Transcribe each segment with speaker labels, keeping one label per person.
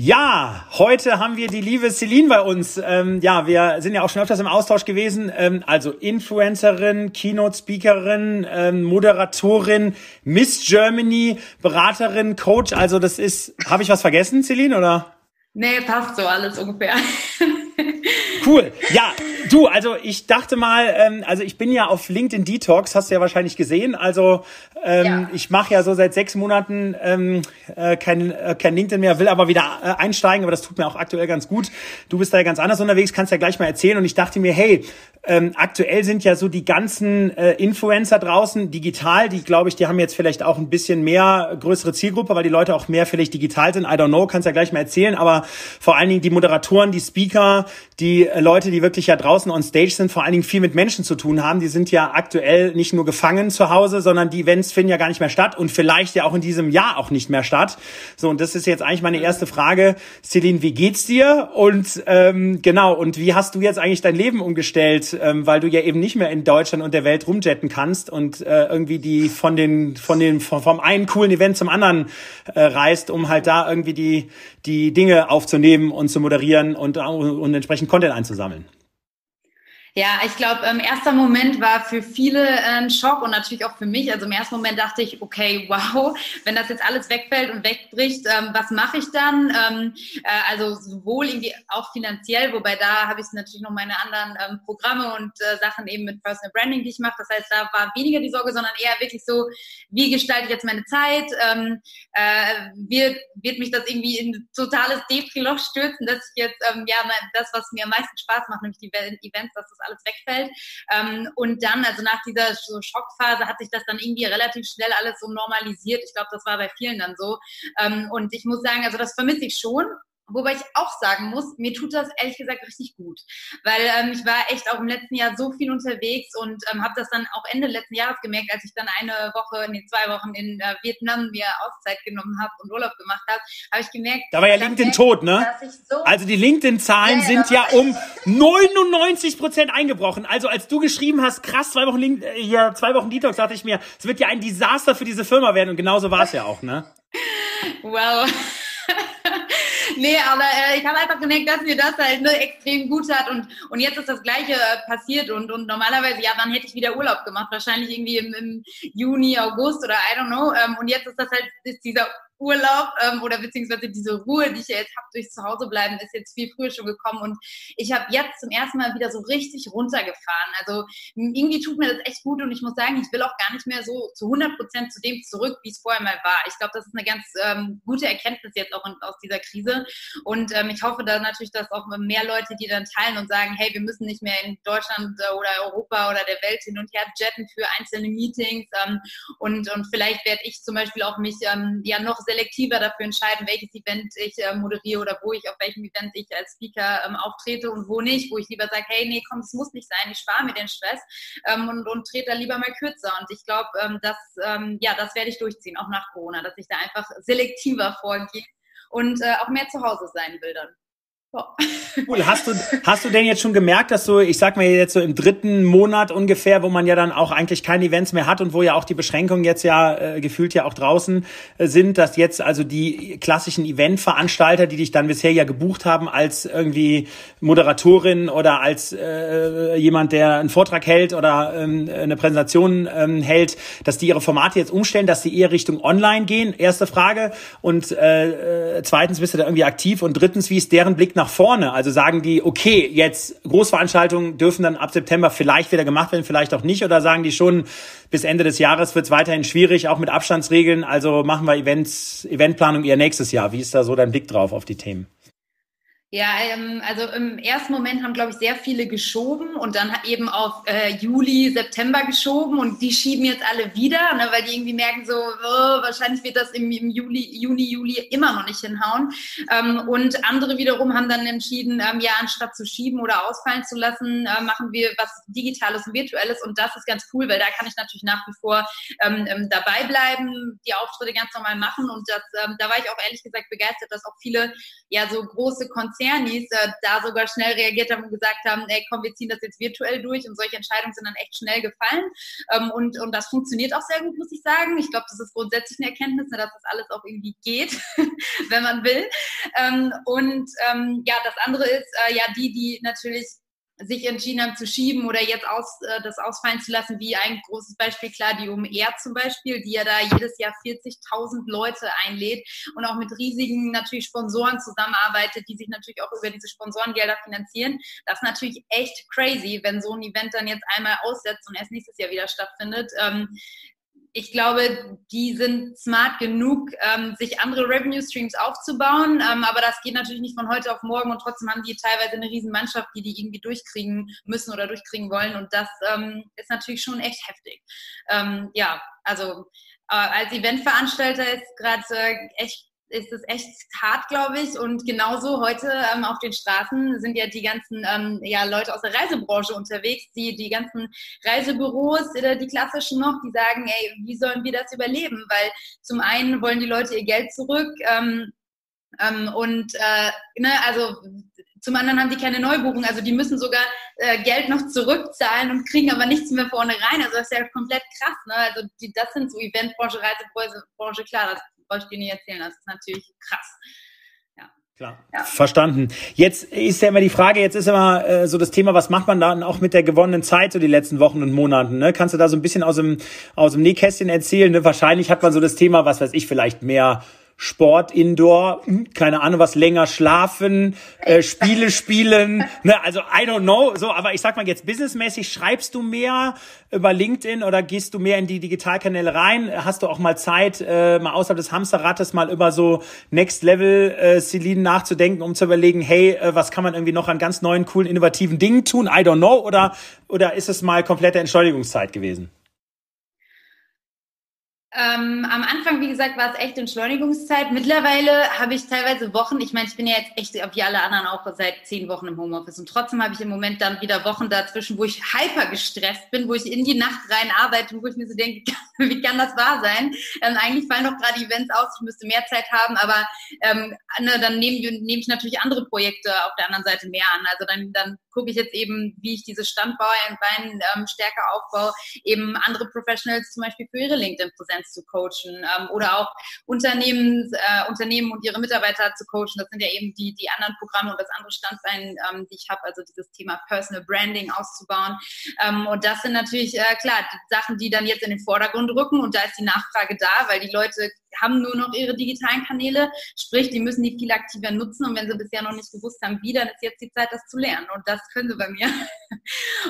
Speaker 1: Ja, heute haben wir die liebe Celine bei uns. Ähm, ja, wir sind ja auch schon öfters im Austausch gewesen. Ähm, also Influencerin, Keynote-Speakerin, ähm, Moderatorin, Miss Germany, Beraterin, Coach. Also das ist, habe ich was vergessen, Celine, oder?
Speaker 2: Nee, passt so alles ungefähr.
Speaker 1: Cool. Ja, du, also ich dachte mal, ähm, also ich bin ja auf LinkedIn Detox, hast du ja wahrscheinlich gesehen. Also ähm, ja. ich mache ja so seit sechs Monaten ähm, äh, kein, äh, kein LinkedIn mehr, will aber wieder äh, einsteigen, aber das tut mir auch aktuell ganz gut. Du bist da ja ganz anders unterwegs, kannst ja gleich mal erzählen. Und ich dachte mir, hey, ähm, aktuell sind ja so die ganzen äh, Influencer draußen digital, die glaube ich, die haben jetzt vielleicht auch ein bisschen mehr größere Zielgruppe, weil die Leute auch mehr vielleicht digital sind. I don't know, kannst ja gleich mal erzählen. Aber vor allen Dingen die Moderatoren, die Speaker, die äh, Leute, die wirklich ja draußen on stage sind, vor allen Dingen viel mit Menschen zu tun haben, die sind ja aktuell nicht nur gefangen zu Hause, sondern die Events finden ja gar nicht mehr statt und vielleicht ja auch in diesem Jahr auch nicht mehr statt. So, und das ist jetzt eigentlich meine erste Frage. Celine, wie geht's dir? Und ähm, genau, und wie hast du jetzt eigentlich dein Leben umgestellt? ähm, weil du ja eben nicht mehr in Deutschland und der Welt rumjetten kannst und äh, irgendwie die von den von den vom, vom einen coolen Event zum anderen äh, reist, um halt da irgendwie die die Dinge aufzunehmen und zu moderieren und und entsprechend Content einzusammeln.
Speaker 2: Ja, ich glaube, im ähm, erster Moment war für viele äh, ein Schock und natürlich auch für mich. Also im ersten Moment dachte ich, okay, wow, wenn das jetzt alles wegfällt und wegbricht, ähm, was mache ich dann? Ähm, äh, also sowohl irgendwie auch finanziell, wobei da habe ich natürlich noch meine anderen ähm, Programme und äh, Sachen eben mit Personal Branding, die ich mache. Das heißt, da war weniger die Sorge, sondern eher wirklich so, wie gestalte ich jetzt meine Zeit? Ähm, äh, wird, wird mich das irgendwie in totales Depri-Loch stürzen, dass ich jetzt, ähm, ja, das, was mir am meisten Spaß macht, nämlich die Events, dass das alles wegfällt. Ähm, und dann, also nach dieser so Schockphase, hat sich das dann irgendwie relativ schnell alles so normalisiert. Ich glaube, das war bei vielen dann so. Ähm, und ich muss sagen, also das vermisse ich schon. Wobei ich auch sagen muss, mir tut das ehrlich gesagt richtig gut, weil ähm, ich war echt auch im letzten Jahr so viel unterwegs und ähm, habe das dann auch Ende letzten Jahres gemerkt, als ich dann eine Woche, nee, zwei Wochen in äh, Vietnam mir Auszeit genommen habe und Urlaub gemacht habe, habe ich gemerkt.
Speaker 1: Da war ja LinkedIn tot, ne? So also die LinkedIn-Zahlen ja, sind ja um 99 Prozent eingebrochen. Also als du geschrieben hast, krass, zwei Wochen Link, äh, hier zwei Wochen Detox, dachte ich mir, es wird ja ein Desaster für diese Firma werden und genauso war es ja auch, ne?
Speaker 2: Wow. nee, aber äh, ich habe einfach gemerkt, dass mir das halt ne, extrem gut hat und, und jetzt ist das Gleiche äh, passiert und, und normalerweise, ja, wann hätte ich wieder Urlaub gemacht? Wahrscheinlich irgendwie im, im Juni, August oder I don't know. Ähm, und jetzt ist das halt, ist dieser Urlaub ähm, oder beziehungsweise diese Ruhe, die ich jetzt habe durch Zuhausebleiben, ist jetzt viel früher schon gekommen und ich habe jetzt zum ersten Mal wieder so richtig runtergefahren. Also irgendwie tut mir das echt gut und ich muss sagen, ich will auch gar nicht mehr so zu 100 Prozent zu dem zurück, wie es vorher mal war. Ich glaube, das ist eine ganz ähm, gute Erkenntnis jetzt auch in, aus dieser Krise und ähm, ich hoffe da natürlich, dass auch mehr Leute, die dann teilen und sagen, hey, wir müssen nicht mehr in Deutschland äh, oder Europa oder der Welt hin und her jetten für einzelne Meetings ähm, und, und vielleicht werde ich zum Beispiel auch mich ähm, ja noch selektiver dafür entscheiden, welches Event ich äh, moderiere oder wo ich auf welchem Event ich als Speaker ähm, auftrete und wo nicht, wo ich lieber sage, hey, nee, komm, es muss nicht sein, ich spare mir den Stress ähm, und, und trete da lieber mal kürzer. Und ich glaube, ähm, das, ähm, ja, das werde ich durchziehen, auch nach Corona, dass ich da einfach selektiver vorgehe und äh, auch mehr zu Hause sein will dann.
Speaker 1: Cool. Hast du, hast du denn jetzt schon gemerkt, dass du, ich sag mal jetzt so im dritten Monat ungefähr, wo man ja dann auch eigentlich keine Events mehr hat und wo ja auch die Beschränkungen jetzt ja äh, gefühlt ja auch draußen äh, sind, dass jetzt also die klassischen Eventveranstalter, die dich dann bisher ja gebucht haben als irgendwie Moderatorin oder als äh, jemand, der einen Vortrag hält oder ähm, eine Präsentation ähm, hält, dass die ihre Formate jetzt umstellen, dass sie eher Richtung Online gehen? Erste Frage. Und äh, äh zweitens, bist du da irgendwie aktiv? Und drittens, wie ist deren Blick nach vorne? Also sagen die, okay, jetzt Großveranstaltungen dürfen dann ab September vielleicht wieder gemacht werden, vielleicht auch nicht, oder sagen die schon, bis Ende des Jahres wird es weiterhin schwierig, auch mit Abstandsregeln, also machen wir Events, Eventplanung eher nächstes Jahr. Wie ist da so dein Blick drauf auf die Themen?
Speaker 2: Ja, ähm, also im ersten Moment haben, glaube ich, sehr viele geschoben und dann eben auf äh, Juli, September geschoben und die schieben jetzt alle wieder, ne, weil die irgendwie merken so, oh, wahrscheinlich wird das im, Juli, Juni, Juli immer noch nicht hinhauen. Ähm, und andere wiederum haben dann entschieden, ähm, ja, anstatt zu schieben oder ausfallen zu lassen, äh, machen wir was Digitales und Virtuelles und das ist ganz cool, weil da kann ich natürlich nach wie vor dabei bleiben, die Auftritte ganz normal machen und das, da war ich auch ehrlich gesagt begeistert, dass auch viele ja so große Konzerte Konzernis äh, da sogar schnell reagiert haben und gesagt haben, ey, komm, wir ziehen das jetzt virtuell durch und solche Entscheidungen sind dann echt schnell gefallen. Ähm, und, und das funktioniert auch sehr gut, muss ich sagen. Ich glaube, das ist grundsätzlich eine Erkenntnis, ne, dass das alles auch irgendwie geht, wenn man will. Ähm, und ähm, ja, das andere ist, äh, ja, die, die natürlich sich entschieden haben zu schieben oder jetzt aus, äh, das ausfallen zu lassen, wie ein großes Beispiel, klar, die UMR zum Beispiel, die ja da jedes Jahr 40.000 Leute einlädt und auch mit riesigen natürlich Sponsoren zusammenarbeitet, die sich natürlich auch über diese Sponsorengelder finanzieren. Das ist natürlich echt crazy, wenn so ein Event dann jetzt einmal aussetzt und erst nächstes Jahr wieder stattfindet. Ähm, ich glaube, die sind smart genug, ähm, sich andere Revenue Streams aufzubauen. Ähm, aber das geht natürlich nicht von heute auf morgen und trotzdem haben die teilweise eine riesen Mannschaft, die die irgendwie durchkriegen müssen oder durchkriegen wollen. Und das ähm, ist natürlich schon echt heftig. Ähm, ja, also äh, als Eventveranstalter ist gerade äh, echt ist es echt hart, glaube ich. Und genauso heute ähm, auf den Straßen sind ja die ganzen ähm, ja, Leute aus der Reisebranche unterwegs, die, die ganzen Reisebüros, oder die klassischen noch, die sagen, ey, wie sollen wir das überleben? Weil zum einen wollen die Leute ihr Geld zurück ähm, ähm und äh, ne, also zum anderen haben die keine Neubuchung, also die müssen sogar äh, Geld noch zurückzahlen und kriegen aber nichts mehr vorne rein. Also das ist ja komplett krass. Ne? Also die, das sind so Eventbranche, Reisebranche, klar, das brauche ich dir nicht erzählen. Das ist natürlich krass.
Speaker 1: Ja. Klar, ja. verstanden. Jetzt ist ja immer die Frage, jetzt ist immer äh, so das Thema, was macht man dann auch mit der gewonnenen Zeit so die letzten Wochen und Monaten? Ne? Kannst du da so ein bisschen aus dem, aus dem Nähkästchen erzählen? Ne? Wahrscheinlich hat man so das Thema, was weiß ich, vielleicht mehr Sport indoor, keine Ahnung was, länger schlafen, äh, Spiele spielen, ne, also I don't know, so, aber ich sag mal jetzt businessmäßig, schreibst du mehr über LinkedIn oder gehst du mehr in die Digitalkanäle rein? Hast du auch mal Zeit, äh, mal außerhalb des Hamsterrates mal über so Next Level äh, Celine nachzudenken, um zu überlegen, hey, äh, was kann man irgendwie noch an ganz neuen, coolen, innovativen Dingen tun? I don't know, oder, oder ist es mal komplette Entschleunigungszeit gewesen?
Speaker 2: Ähm, am Anfang, wie gesagt, war es echt Entschleunigungszeit. Mittlerweile habe ich teilweise Wochen, ich meine, ich bin ja jetzt echt wie alle anderen auch seit zehn Wochen im Homeoffice und trotzdem habe ich im Moment dann wieder Wochen dazwischen, wo ich hyper gestresst bin, wo ich in die Nacht rein arbeite und wo ich mir so denke, wie kann das wahr sein? Ähm, eigentlich fallen doch gerade Events aus, ich müsste mehr Zeit haben, aber ähm, ne, dann nehme, nehme ich natürlich andere Projekte auf der anderen Seite mehr an. Also dann, dann gucke ich jetzt eben, wie ich diese Standbeine ähm, stärker aufbaue, eben andere Professionals zum Beispiel für ihre LinkedIn-Präsenz zu coachen ähm, oder auch Unternehmen, äh, Unternehmen und ihre Mitarbeiter zu coachen. Das sind ja eben die, die anderen Programme und das andere Standbein, ähm, die ich habe, also dieses Thema Personal Branding auszubauen. Ähm, und das sind natürlich, äh, klar, die Sachen, die dann jetzt in den Vordergrund rücken und da ist die Nachfrage da, weil die Leute haben nur noch ihre digitalen Kanäle, sprich, die müssen die viel aktiver nutzen und wenn sie bisher noch nicht gewusst haben, wie, dann ist jetzt die Zeit, das zu lernen und das können sie bei mir.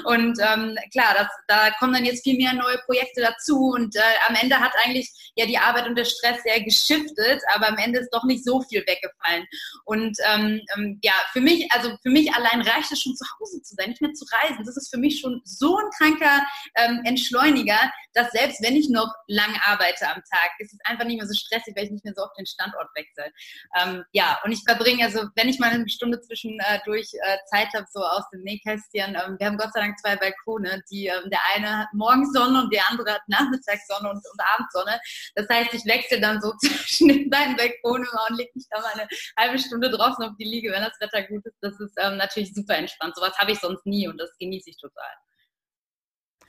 Speaker 2: Und ähm, klar, das, da kommen dann jetzt viel mehr neue Projekte dazu und äh, am Ende hat eigentlich ja die Arbeit und der Stress sehr geschiftet, aber am Ende ist doch nicht so viel weggefallen. Und ähm, ähm, ja, für mich, also für mich allein reicht es schon zu Hause zu sein, nicht mehr zu reisen. Das ist für mich schon so ein kranker ähm, Entschleuniger, dass selbst wenn ich noch lang arbeite am Tag, ist es einfach nicht mehr so stressig, weil ich nicht mehr so oft den Standort wechsle. Ähm, ja, und ich verbringe, also wenn ich mal eine Stunde zwischendurch äh, äh, Zeit habe, so aus dem Nähkästchen, ähm, wir haben Gott sei Dank zwei Balkone, die ähm, der eine hat Morgensonne und der andere hat Nachmittagssonne und, und Abendsonne. Das heißt, ich wechsle dann so zwischen den beiden Balkonen und lege mich da mal eine halbe Stunde draußen auf die Liege, wenn das Wetter gut ist. Das ist ähm, natürlich super entspannt. Sowas habe ich sonst nie und das genieße ich total.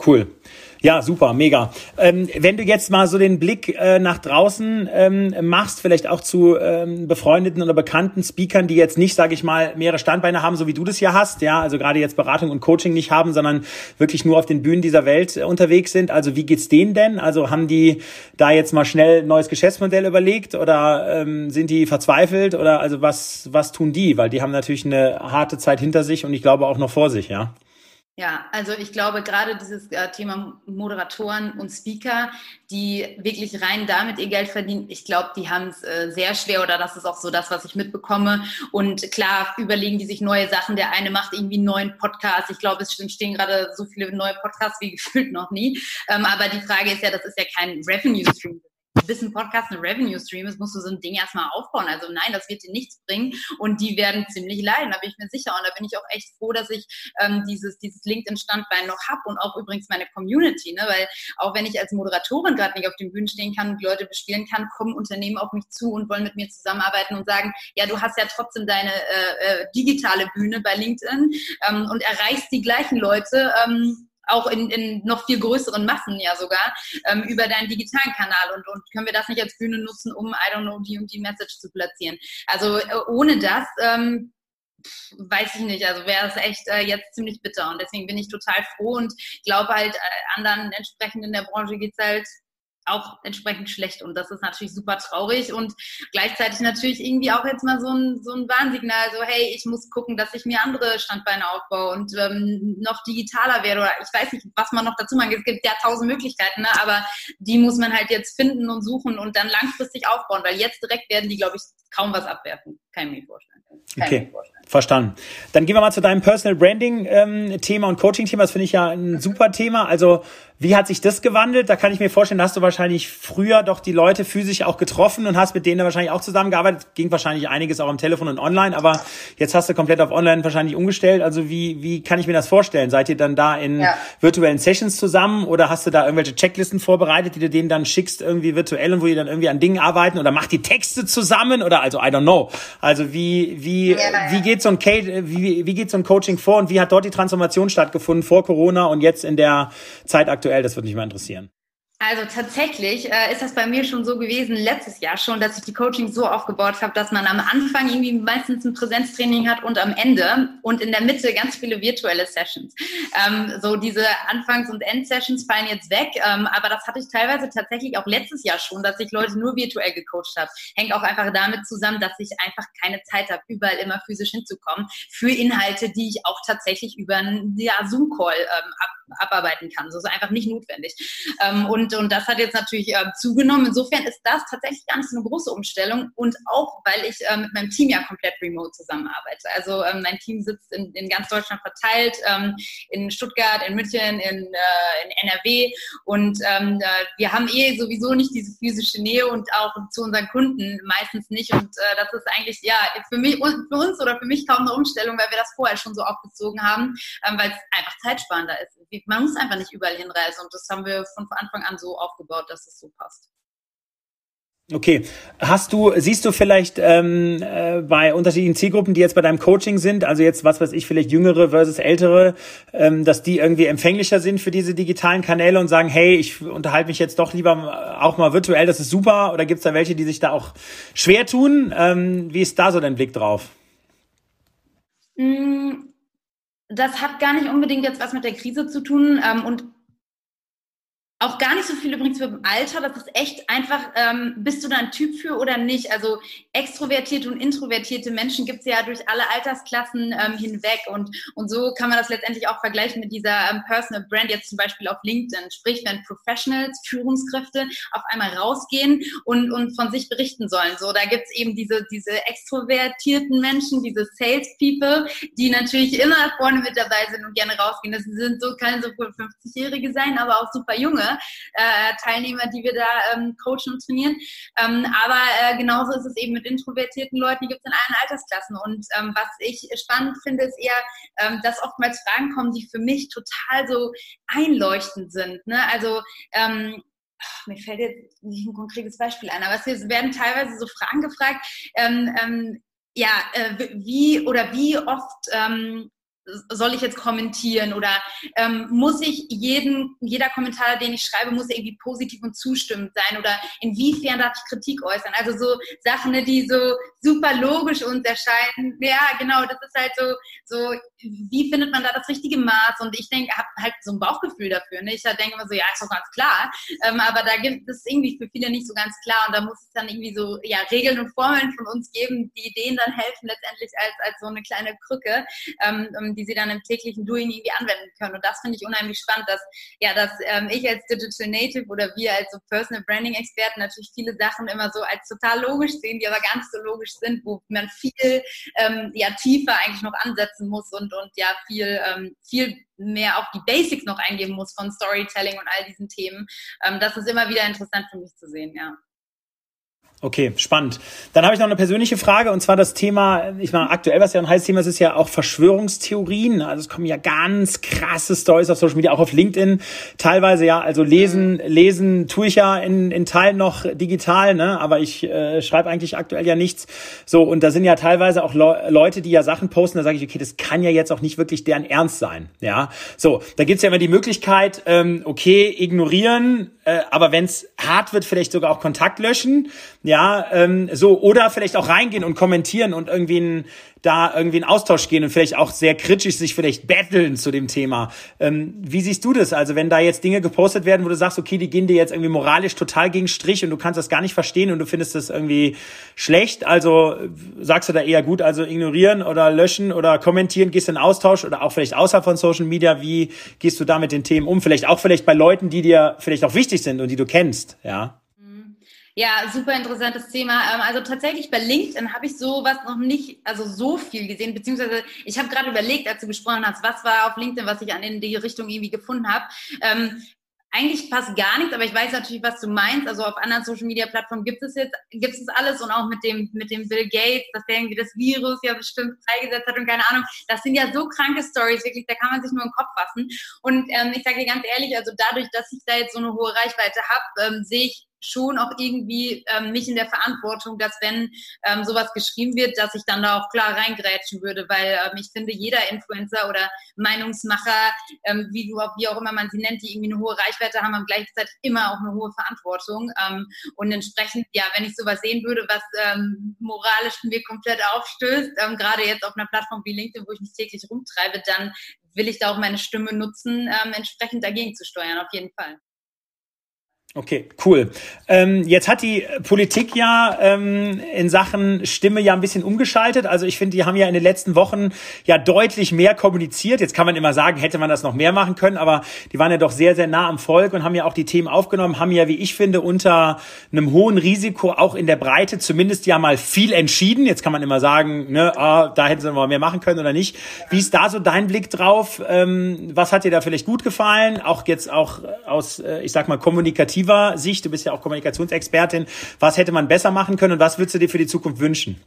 Speaker 1: Cool. Ja, super, mega. Ähm, wenn du jetzt mal so den Blick äh, nach draußen ähm, machst, vielleicht auch zu ähm, befreundeten oder bekannten Speakern, die jetzt nicht, sage ich mal, mehrere Standbeine haben, so wie du das hier hast, ja, also gerade jetzt Beratung und Coaching nicht haben, sondern wirklich nur auf den Bühnen dieser Welt äh, unterwegs sind. Also wie geht's denen denn? Also haben die da jetzt mal schnell ein neues Geschäftsmodell überlegt oder ähm, sind die verzweifelt oder also was was tun die? Weil die haben natürlich eine harte Zeit hinter sich und ich glaube auch noch vor sich, ja.
Speaker 2: Ja, also ich glaube gerade dieses äh, Thema Moderatoren und Speaker, die wirklich rein damit ihr Geld verdienen, ich glaube, die haben es äh, sehr schwer oder das ist auch so das, was ich mitbekomme. Und klar, überlegen die sich neue Sachen. Der eine macht irgendwie einen neuen Podcast. Ich glaube, es entstehen gerade so viele neue Podcasts wie gefühlt noch nie. Ähm, aber die Frage ist ja, das ist ja kein Revenue-Stream bis ein Podcast ein Revenue Stream ist, musst du so ein Ding erstmal aufbauen. Also nein, das wird dir nichts bringen und die werden ziemlich leiden, da bin ich mir sicher. Und da bin ich auch echt froh, dass ich ähm, dieses, dieses LinkedIn-Standbein noch habe und auch übrigens meine Community, ne? weil auch wenn ich als Moderatorin gerade nicht auf den Bühnen stehen kann und Leute bespielen kann, kommen Unternehmen auf mich zu und wollen mit mir zusammenarbeiten und sagen, ja, du hast ja trotzdem deine äh, äh, digitale Bühne bei LinkedIn ähm, und erreichst die gleichen Leute. Ähm, auch in, in noch viel größeren Massen ja sogar, ähm, über deinen digitalen Kanal und, und können wir das nicht als Bühne nutzen, um, I don't know, die und die Message zu platzieren. Also äh, ohne das ähm, weiß ich nicht, also wäre es echt äh, jetzt ziemlich bitter und deswegen bin ich total froh und glaube halt, äh, anderen entsprechend in der Branche geht es halt auch entsprechend schlecht. Und das ist natürlich super traurig und gleichzeitig natürlich irgendwie auch jetzt mal so ein, so ein Warnsignal, so hey, ich muss gucken, dass ich mir andere Standbeine aufbaue und ähm, noch digitaler werde oder ich weiß nicht, was man noch dazu macht. Es gibt ja tausend Möglichkeiten, ne? aber die muss man halt jetzt finden und suchen und dann langfristig aufbauen, weil jetzt direkt werden die, glaube ich, kaum was abwerfen. Kann ich mir vorstellen. Kann
Speaker 1: okay. Mir vorstellen. Verstanden. Dann gehen wir mal zu deinem Personal Branding ähm, Thema und Coaching Thema. Das finde ich ja ein super Thema. Also wie hat sich das gewandelt? Da kann ich mir vorstellen, da hast du wahrscheinlich früher doch die Leute physisch auch getroffen und hast mit denen wahrscheinlich auch zusammengearbeitet. Ging wahrscheinlich einiges auch am Telefon und online, aber jetzt hast du komplett auf online wahrscheinlich umgestellt. Also wie, wie kann ich mir das vorstellen? Seid ihr dann da in ja. virtuellen Sessions zusammen oder hast du da irgendwelche Checklisten vorbereitet, die du denen dann schickst, irgendwie virtuell und wo die dann irgendwie an Dingen arbeiten oder macht die Texte zusammen oder also I don't know. Also wie, wie, ja, ja. wie geht so ein wie, wie geht so ein Coaching vor und wie hat dort die Transformation stattgefunden vor Corona und jetzt in der Zeit aktuell? Aktuell? Das würde mich mal interessieren.
Speaker 2: Also tatsächlich äh, ist das bei mir schon so gewesen, letztes Jahr schon, dass ich die Coaching so aufgebaut habe, dass man am Anfang irgendwie meistens ein Präsenztraining hat und am Ende und in der Mitte ganz viele virtuelle Sessions. Ähm, so diese Anfangs- und End-Sessions fallen jetzt weg, ähm, aber das hatte ich teilweise tatsächlich auch letztes Jahr schon, dass ich Leute nur virtuell gecoacht habe. Hängt auch einfach damit zusammen, dass ich einfach keine Zeit habe, überall immer physisch hinzukommen für Inhalte, die ich auch tatsächlich über einen ja, Zoom-Call ähm, ab abarbeiten kann. Das ist einfach nicht notwendig. Ähm, und, und das hat jetzt natürlich äh, zugenommen. Insofern ist das tatsächlich gar nicht so eine große Umstellung und auch, weil ich äh, mit meinem Team ja komplett remote zusammenarbeite. Also ähm, mein Team sitzt in, in ganz Deutschland verteilt, ähm, in Stuttgart, in München, in, äh, in NRW und ähm, wir haben eh sowieso nicht diese physische Nähe und auch zu unseren Kunden meistens nicht und äh, das ist eigentlich ja für mich für uns oder für mich kaum eine Umstellung, weil wir das vorher schon so aufgezogen haben, ähm, weil es einfach zeitsparender ist. Man muss einfach nicht überall hinreisen und das haben wir von Anfang an so aufgebaut, dass es so passt.
Speaker 1: Okay, hast du, siehst du vielleicht ähm, äh, bei unterschiedlichen Zielgruppen, die jetzt bei deinem Coaching sind, also jetzt was weiß ich, vielleicht jüngere versus ältere, ähm, dass die irgendwie empfänglicher sind für diese digitalen Kanäle und sagen, hey, ich unterhalte mich jetzt doch lieber auch mal virtuell, das ist super, oder gibt es da welche, die sich da auch schwer tun? Ähm, wie ist da so dein Blick drauf?
Speaker 2: Mm, das hat gar nicht unbedingt jetzt was mit der Krise zu tun. Ähm, und auch gar nicht so viel übrigens mit dem Alter. Das ist echt einfach, ähm, bist du da ein Typ für oder nicht? Also extrovertierte und introvertierte Menschen gibt es ja durch alle Altersklassen ähm, hinweg. Und, und so kann man das letztendlich auch vergleichen mit dieser ähm, Personal Brand, jetzt zum Beispiel auf LinkedIn. Sprich, wenn Professionals, Führungskräfte auf einmal rausgehen und, und von sich berichten sollen. So, da gibt es eben diese, diese extrovertierten Menschen, diese Salespeople, die natürlich immer vorne mit dabei sind und gerne rausgehen. Das sind so, können so 50-Jährige sein, aber auch super junge äh, Teilnehmer, die wir da ähm, coachen und trainieren. Ähm, aber äh, genauso ist es eben mit introvertierten Leuten, die gibt es in allen Altersklassen. Und ähm, was ich spannend finde, ist eher, ähm, dass oftmals Fragen kommen, die für mich total so einleuchtend sind. Ne? Also ähm, mir fällt jetzt nicht ein konkretes Beispiel ein, aber es werden teilweise so Fragen gefragt, ähm, ähm, ja, äh, wie oder wie oft ähm, soll ich jetzt kommentieren oder ähm, muss ich jeden, jeder Kommentar, den ich schreibe, muss irgendwie positiv und zustimmend sein oder inwiefern darf ich Kritik äußern? Also so Sachen, ne, die so super logisch uns erscheinen. Ja, genau, das ist halt so, so wie findet man da das richtige Maß? Und ich denke, habe halt so ein Bauchgefühl dafür. Ne? Ich denke immer so, ja, ist doch ganz klar. Ähm, aber da gibt es irgendwie für viele nicht so ganz klar und da muss es dann irgendwie so ja, Regeln und Formeln von uns geben, die denen dann helfen letztendlich als, als so eine kleine Krücke. Ähm, die sie dann im täglichen Doing irgendwie anwenden können. Und das finde ich unheimlich spannend, dass, ja, dass ähm, ich als Digital Native oder wir als so Personal Branding Experten natürlich viele Sachen immer so als total logisch sehen, die aber gar nicht so logisch sind, wo man viel ähm, ja, tiefer eigentlich noch ansetzen muss und, und ja viel, ähm, viel mehr auf die Basics noch eingeben muss von Storytelling und all diesen Themen. Ähm, das ist immer wieder interessant für mich zu sehen, ja.
Speaker 1: Okay, spannend. Dann habe ich noch eine persönliche Frage und zwar das Thema, ich meine, aktuell, was ja ein heißes Thema ist, ist ja auch Verschwörungstheorien. Also es kommen ja ganz krasse Stories auf Social Media, auch auf LinkedIn. Teilweise ja, also lesen, lesen tue ich ja in, in Teilen noch digital, ne? aber ich äh, schreibe eigentlich aktuell ja nichts. So, und da sind ja teilweise auch Le Leute, die ja Sachen posten, da sage ich, okay, das kann ja jetzt auch nicht wirklich deren Ernst sein. Ja, so, da gibt's ja immer die Möglichkeit, ähm, okay, ignorieren, äh, aber wenn es hart wird, vielleicht sogar auch Kontakt löschen. Ja, ähm, so, oder vielleicht auch reingehen und kommentieren und irgendwie ein, da irgendwie in Austausch gehen und vielleicht auch sehr kritisch sich vielleicht betteln zu dem Thema. Ähm, wie siehst du das? Also wenn da jetzt Dinge gepostet werden, wo du sagst, okay, die gehen dir jetzt irgendwie moralisch total gegen Strich und du kannst das gar nicht verstehen und du findest das irgendwie schlecht, also sagst du da eher gut, also ignorieren oder löschen oder kommentieren, gehst in Austausch oder auch vielleicht außerhalb von Social Media, wie gehst du da mit den Themen um? Vielleicht auch vielleicht bei Leuten, die dir vielleicht auch wichtig sind und die du kennst, ja?
Speaker 2: Ja, super interessantes Thema. Ähm, also tatsächlich bei LinkedIn habe ich sowas noch nicht, also so viel gesehen, beziehungsweise ich habe gerade überlegt, als du gesprochen hast, was war auf LinkedIn, was ich an in die Richtung irgendwie gefunden habe. Ähm, eigentlich passt gar nichts, aber ich weiß natürlich, was du meinst. Also auf anderen Social Media Plattformen gibt es jetzt, gibt es alles und auch mit dem, mit dem Bill Gates, dass der irgendwie das Virus ja bestimmt freigesetzt hat und keine Ahnung. Das sind ja so kranke Stories, wirklich, da kann man sich nur im Kopf fassen. Und ähm, ich sage dir ganz ehrlich, also dadurch, dass ich da jetzt so eine hohe Reichweite habe, ähm, sehe ich schon auch irgendwie ähm, mich in der Verantwortung, dass wenn ähm, sowas geschrieben wird, dass ich dann da auch klar reingrätschen würde, weil ähm, ich finde, jeder Influencer oder Meinungsmacher, ähm, wie du auch, wie auch immer man sie nennt, die irgendwie eine hohe Reichweite haben, haben gleichzeitig immer auch eine hohe Verantwortung. Ähm, und entsprechend, ja, wenn ich sowas sehen würde, was ähm, moralisch mir komplett aufstößt, ähm, gerade jetzt auf einer Plattform wie LinkedIn, wo ich mich täglich rumtreibe, dann will ich da auch meine Stimme nutzen, ähm, entsprechend dagegen zu steuern, auf jeden Fall.
Speaker 1: Okay, cool. Ähm, jetzt hat die Politik ja ähm, in Sachen Stimme ja ein bisschen umgeschaltet. Also ich finde, die haben ja in den letzten Wochen ja deutlich mehr kommuniziert. Jetzt kann man immer sagen, hätte man das noch mehr machen können, aber die waren ja doch sehr, sehr nah am Volk und haben ja auch die Themen aufgenommen, haben ja, wie ich finde, unter einem hohen Risiko auch in der Breite zumindest ja mal viel entschieden. Jetzt kann man immer sagen, ne, ah, da hätten sie mal mehr machen können oder nicht. Wie ist da so dein Blick drauf? Ähm, was hat dir da vielleicht gut gefallen? Auch jetzt auch aus, äh, ich sag mal, kommunikativ operativer Sicht, du bist ja auch Kommunikationsexpertin, was hätte man besser machen können und was würdest du dir für die Zukunft wünschen?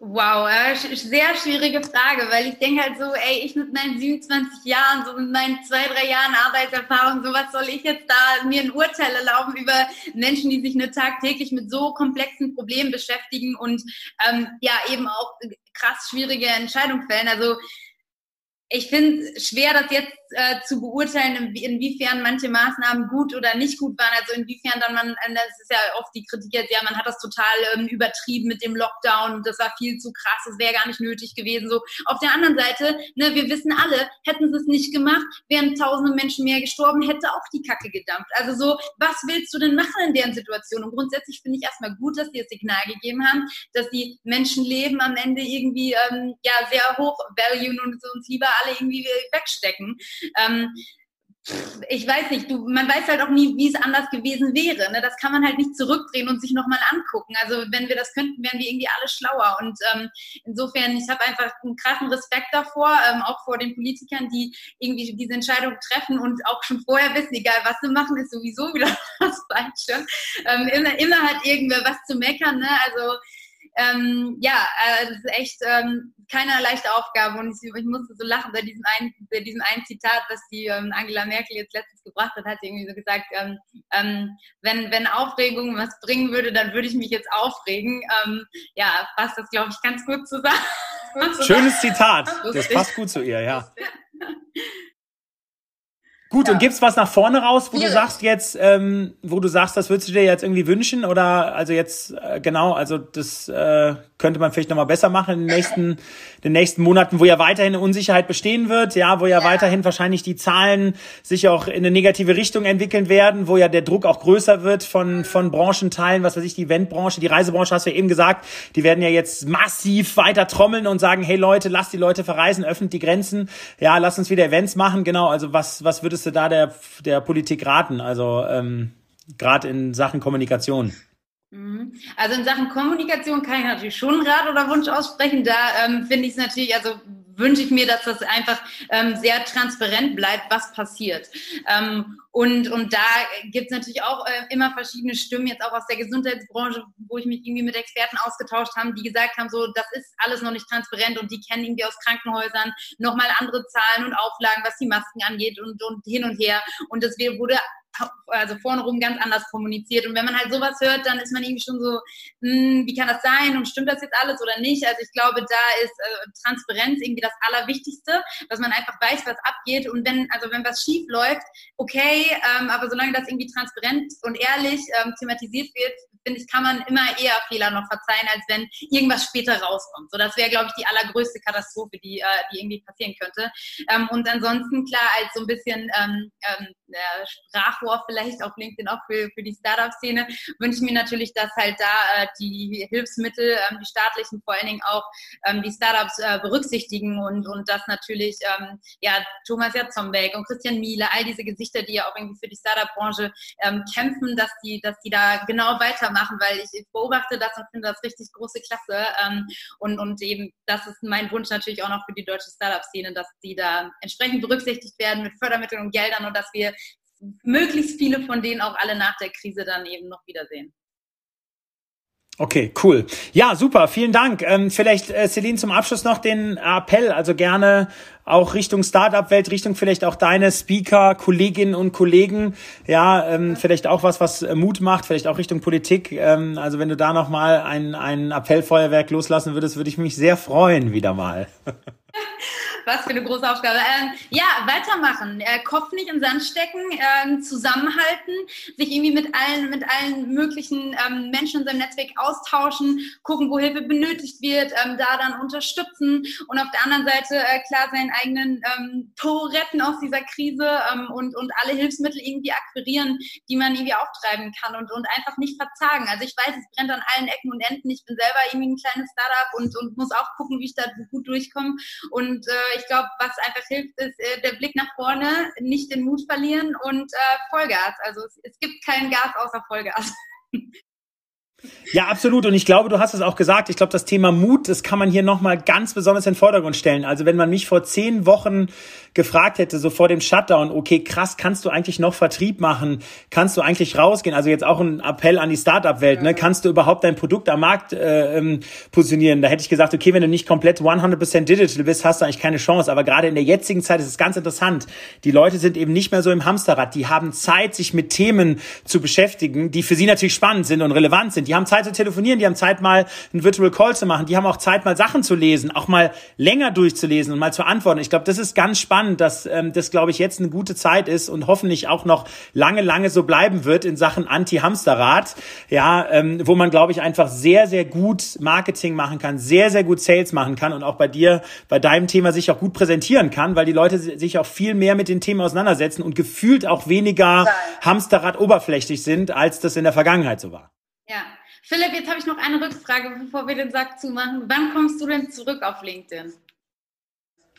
Speaker 2: Wow, sehr schwierige Frage, weil ich denke halt so, ey, ich mit meinen 27 Jahren, so mit meinen zwei, drei Jahren Arbeitserfahrung, so was soll ich jetzt da mir ein Urteil erlauben über Menschen, die sich nur tagtäglich mit so komplexen Problemen beschäftigen und ähm, ja, eben auch krass schwierige Entscheidungen fällen. Also ich finde es schwer, das jetzt äh, zu beurteilen, inwiefern manche Maßnahmen gut oder nicht gut waren. Also inwiefern dann man, äh, das ist ja oft die Kritik jetzt, ja, man hat das total ähm, übertrieben mit dem Lockdown, das war viel zu krass, das wäre gar nicht nötig gewesen. So auf der anderen Seite, ne, wir wissen alle, hätten sie es nicht gemacht, wären tausende Menschen mehr gestorben, hätte auch die Kacke gedampft. Also so, was willst du denn machen in deren Situation? Und grundsätzlich finde ich erstmal gut, dass sie das Signal gegeben haben, dass die Menschenleben am Ende irgendwie ähm, ja sehr hoch valuen und uns lieber alle irgendwie wegstecken. Ähm, ich weiß nicht, du, man weiß halt auch nie, wie es anders gewesen wäre. Ne? Das kann man halt nicht zurückdrehen und sich nochmal angucken. Also wenn wir das könnten, wären wir irgendwie alle schlauer. Und ähm, insofern, ich habe einfach einen krassen Respekt davor, ähm, auch vor den Politikern, die irgendwie diese Entscheidung treffen und auch schon vorher wissen, egal was sie machen, ist sowieso wieder was Falsches. Ähm, immer, immer hat irgendwer was zu meckern. Ne? Also ähm, ja, äh, das ist echt ähm, keine leichte Aufgabe und ich, ich, musste so lachen bei diesem einen, bei diesem einen Zitat, was die ähm, Angela Merkel jetzt letztens gebracht hat, hat sie irgendwie so gesagt, ähm, ähm, wenn, wenn Aufregung was bringen würde, dann würde ich mich jetzt aufregen. Ähm, ja, passt das, glaube ich, ganz gut zusammen.
Speaker 1: Schönes Zitat. Das passt gut zu ihr, ja. Gut, ja. und gibt's was nach vorne raus, wo Hier. du sagst jetzt, ähm, wo du sagst, das würdest du dir jetzt irgendwie wünschen? Oder also jetzt, äh, genau, also das äh, könnte man vielleicht nochmal besser machen in den nächsten, den nächsten Monaten, wo ja weiterhin Unsicherheit bestehen wird, ja, wo ja, ja, weiterhin wahrscheinlich die Zahlen sich auch in eine negative Richtung entwickeln werden, wo ja der Druck auch größer wird von, von Branchenteilen, was weiß ich, die Eventbranche, die Reisebranche, hast du ja eben gesagt, die werden ja jetzt massiv weiter trommeln und sagen, hey Leute, lasst die Leute verreisen, öffnet die Grenzen, ja, lasst uns wieder Events machen, genau, also was, was würdest du da der, der Politik raten, also ähm, gerade in Sachen Kommunikation?
Speaker 2: Mhm. Also in Sachen Kommunikation kann ich natürlich schon Rat oder Wunsch aussprechen. Da ähm, finde ich es natürlich, also wünsche ich mir, dass das einfach ähm, sehr transparent bleibt, was passiert. Ähm, und, und da gibt es natürlich auch äh, immer verschiedene Stimmen, jetzt auch aus der Gesundheitsbranche, wo ich mich irgendwie mit Experten ausgetauscht habe, die gesagt haben, so, das ist alles noch nicht transparent und die kennen irgendwie aus Krankenhäusern nochmal andere Zahlen und Auflagen, was die Masken angeht und, und hin und her. Und das wurde also vorne rum ganz anders kommuniziert. Und wenn man halt sowas hört, dann ist man irgendwie schon so, hm, wie kann das sein und stimmt das jetzt alles oder nicht? Also ich glaube, da ist äh, Transparenz irgendwie das Allerwichtigste, dass man einfach weiß, was abgeht. Und wenn, also wenn was schief läuft, okay, ähm, aber solange das irgendwie transparent und ehrlich ähm, thematisiert wird, finde ich, kann man immer eher Fehler noch verzeihen, als wenn irgendwas später rauskommt. So, das wäre, glaube ich, die allergrößte Katastrophe, die, äh, die irgendwie passieren könnte. Ähm, und ansonsten, klar, als so ein bisschen ähm, ähm, Sprachrohr vielleicht auf LinkedIn auch für, für die Startup-Szene, wünsche ich mir natürlich, dass halt da äh, die Hilfsmittel, ähm, die staatlichen vor allen Dingen auch ähm, die Startups äh, berücksichtigen und, und dass natürlich ähm, ja, Thomas Jatzombeck und Christian Miele, all diese Gesichter, die ja auch irgendwie für die Startup-Branche kämpfen, dass die, dass die da genau weitermachen, weil ich beobachte das und finde das richtig große Klasse ähm, und, und eben das ist mein Wunsch natürlich auch noch für die deutsche Startup-Szene, dass die da entsprechend berücksichtigt werden mit Fördermitteln und Geldern und dass wir möglichst viele von denen auch alle nach der Krise dann eben noch wiedersehen.
Speaker 1: Okay, cool. Ja, super, vielen Dank. Ähm, vielleicht, äh, Celine, zum Abschluss noch den Appell, also gerne auch Richtung Startup-Welt, Richtung vielleicht auch deine Speaker, Kolleginnen und Kollegen, ja, ähm, vielleicht auch was, was Mut macht, vielleicht auch Richtung Politik. Ähm, also wenn du da nochmal ein, ein Appellfeuerwerk loslassen würdest, würde ich mich sehr freuen, wieder mal.
Speaker 2: Was für eine große Aufgabe. Ähm, ja, weitermachen. Äh, Kopf nicht in Sand stecken, äh, zusammenhalten, sich irgendwie mit allen, mit allen möglichen ähm, Menschen in seinem Netzwerk austauschen, gucken, wo Hilfe benötigt wird, ähm, da dann unterstützen und auf der anderen Seite äh, klar seinen eigenen ähm, Tor retten aus dieser Krise ähm, und, und alle Hilfsmittel irgendwie akquirieren, die man irgendwie auftreiben kann und, und einfach nicht verzagen. Also ich weiß, es brennt an allen Ecken und Enden. Ich bin selber irgendwie ein kleines Startup und, und muss auch gucken, wie ich da gut durchkomme. Und äh, ich glaube, was einfach hilft, ist äh, der Blick nach vorne, nicht den Mut verlieren und äh, Vollgas. Also es, es gibt kein Gas außer Vollgas.
Speaker 1: Ja, absolut. Und ich glaube, du hast es auch gesagt. Ich glaube, das Thema Mut, das kann man hier nochmal ganz besonders in den Vordergrund stellen. Also wenn man mich vor zehn Wochen gefragt hätte, so vor dem Shutdown, okay, krass, kannst du eigentlich noch Vertrieb machen? Kannst du eigentlich rausgehen? Also jetzt auch ein Appell an die Startup-Welt, ne? Kannst du überhaupt dein Produkt am Markt äh, ähm, positionieren? Da hätte ich gesagt, okay, wenn du nicht komplett 100% digital bist, hast du eigentlich keine Chance. Aber gerade in der jetzigen Zeit ist es ganz interessant. Die Leute sind eben nicht mehr so im Hamsterrad. Die haben Zeit, sich mit Themen zu beschäftigen, die für sie natürlich spannend sind und relevant sind. Die haben Zeit zu telefonieren, die haben Zeit, mal einen Virtual Call zu machen, die haben auch Zeit, mal Sachen zu lesen, auch mal länger durchzulesen und mal zu antworten. Ich glaube, das ist ganz spannend, dass ähm, das, glaube ich, jetzt eine gute Zeit ist und hoffentlich auch noch lange, lange so bleiben wird in Sachen Anti-Hamsterrad. Ja, ähm, wo man, glaube ich, einfach sehr, sehr gut Marketing machen kann, sehr, sehr gut Sales machen kann und auch bei dir, bei deinem Thema sich auch gut präsentieren kann, weil die Leute sich auch viel mehr mit den Themen auseinandersetzen und gefühlt auch weniger Hamsterrad oberflächlich sind, als das in der Vergangenheit so war.
Speaker 2: Ja, Philipp, jetzt habe ich noch eine Rückfrage, bevor wir den Sack zumachen. Wann kommst du denn zurück auf LinkedIn?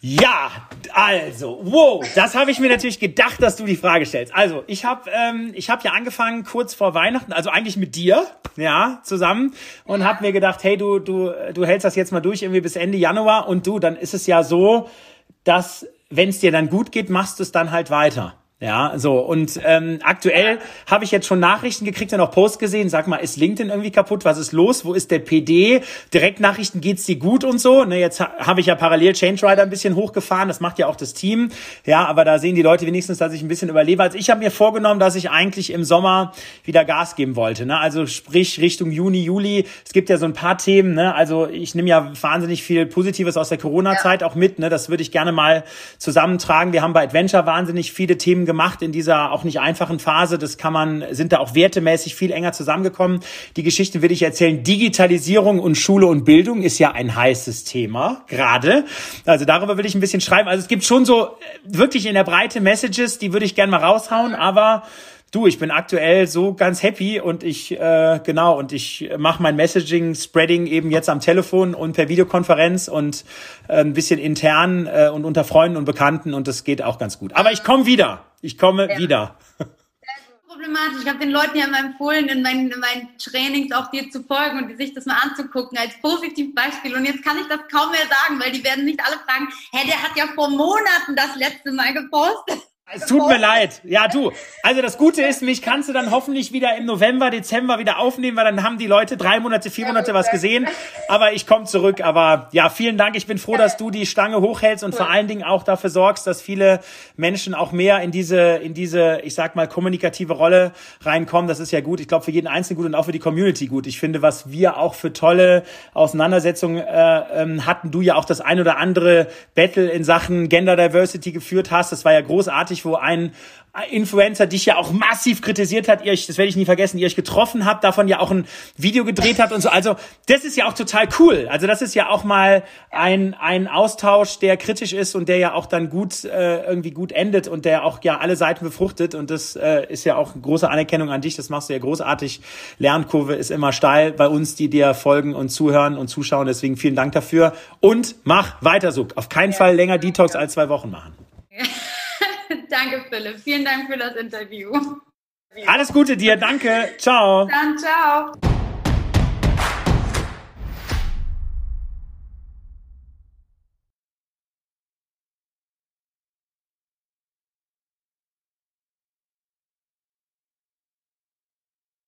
Speaker 1: Ja, also, wow, das habe ich mir natürlich gedacht, dass du die Frage stellst. Also, ich habe ähm, ich habe ja angefangen kurz vor Weihnachten, also eigentlich mit dir, ja, zusammen und habe mir gedacht, hey, du du du hältst das jetzt mal durch irgendwie bis Ende Januar und du, dann ist es ja so, dass wenn es dir dann gut geht, machst du es dann halt weiter. Ja, so und ähm, aktuell habe ich jetzt schon Nachrichten gekriegt und auch Posts gesehen. Sag mal, ist LinkedIn irgendwie kaputt? Was ist los? Wo ist der PD? Direktnachrichten geht's dir gut und so. Ne, jetzt ha habe ich ja parallel Change Rider ein bisschen hochgefahren. Das macht ja auch das Team. Ja, aber da sehen die Leute wenigstens, dass ich ein bisschen überlebe. Also ich habe mir vorgenommen, dass ich eigentlich im Sommer wieder Gas geben wollte. Ne? Also sprich Richtung Juni, Juli. Es gibt ja so ein paar Themen. Ne? Also ich nehme ja wahnsinnig viel Positives aus der Corona-Zeit auch mit. Ne? Das würde ich gerne mal zusammentragen. Wir haben bei Adventure wahnsinnig viele Themen gemacht in dieser auch nicht einfachen Phase. Das kann man, sind da auch wertemäßig viel enger zusammengekommen. Die Geschichte will ich erzählen. Digitalisierung und Schule und Bildung ist ja ein heißes Thema, gerade. Also darüber will ich ein bisschen schreiben. Also es gibt schon so äh, wirklich in der Breite Messages, die würde ich gerne mal raushauen, aber Du, ich bin aktuell so ganz happy und ich äh, genau und ich mache mein Messaging Spreading eben jetzt am Telefon und per Videokonferenz und äh, ein bisschen intern äh, und unter Freunden und Bekannten und das geht auch ganz gut. Aber ich komme wieder. Ich komme ja. wieder
Speaker 2: problematisch. Ich habe den Leuten ja immer empfohlen, in meinen, in meinen Trainings auch dir zu folgen und sich das mal anzugucken als Positivbeispiel. Und jetzt kann ich das kaum mehr sagen, weil die werden nicht alle fragen, hä, der hat ja vor Monaten das letzte Mal gepostet.
Speaker 1: Es tut mir leid. Ja, du. Also das Gute ist, mich kannst du dann hoffentlich wieder im November, Dezember wieder aufnehmen, weil dann haben die Leute drei Monate, vier Monate was gesehen. Aber ich komme zurück. Aber ja, vielen Dank. Ich bin froh, dass du die Stange hochhältst und vor allen Dingen auch dafür sorgst, dass viele Menschen auch mehr in diese, in diese, ich sag mal, kommunikative Rolle reinkommen. Das ist ja gut. Ich glaube, für jeden Einzelnen gut und auch für die Community gut. Ich finde, was wir auch für tolle Auseinandersetzungen äh, ähm, hatten, du ja auch das ein oder andere Battle in Sachen Gender Diversity geführt hast. Das war ja großartig wo ein Influencer dich ja auch massiv kritisiert hat, ihr euch, das werde ich nie vergessen, ihr euch getroffen habt, davon ja auch ein Video gedreht habt und so. Also das ist ja auch total cool. Also das ist ja auch mal ein, ein Austausch, der kritisch ist und der ja auch dann gut äh, irgendwie gut endet und der auch ja alle Seiten befruchtet. Und das äh, ist ja auch eine große Anerkennung an dich. Das machst du ja großartig. Lernkurve ist immer steil bei uns, die dir folgen und zuhören und zuschauen. Deswegen vielen Dank dafür und mach weiter so. Auf keinen Fall länger Detox als zwei Wochen machen.
Speaker 2: Danke, Philipp. Vielen Dank für das Interview.
Speaker 1: Alles Gute dir. Danke. Ciao.
Speaker 2: Dann ciao.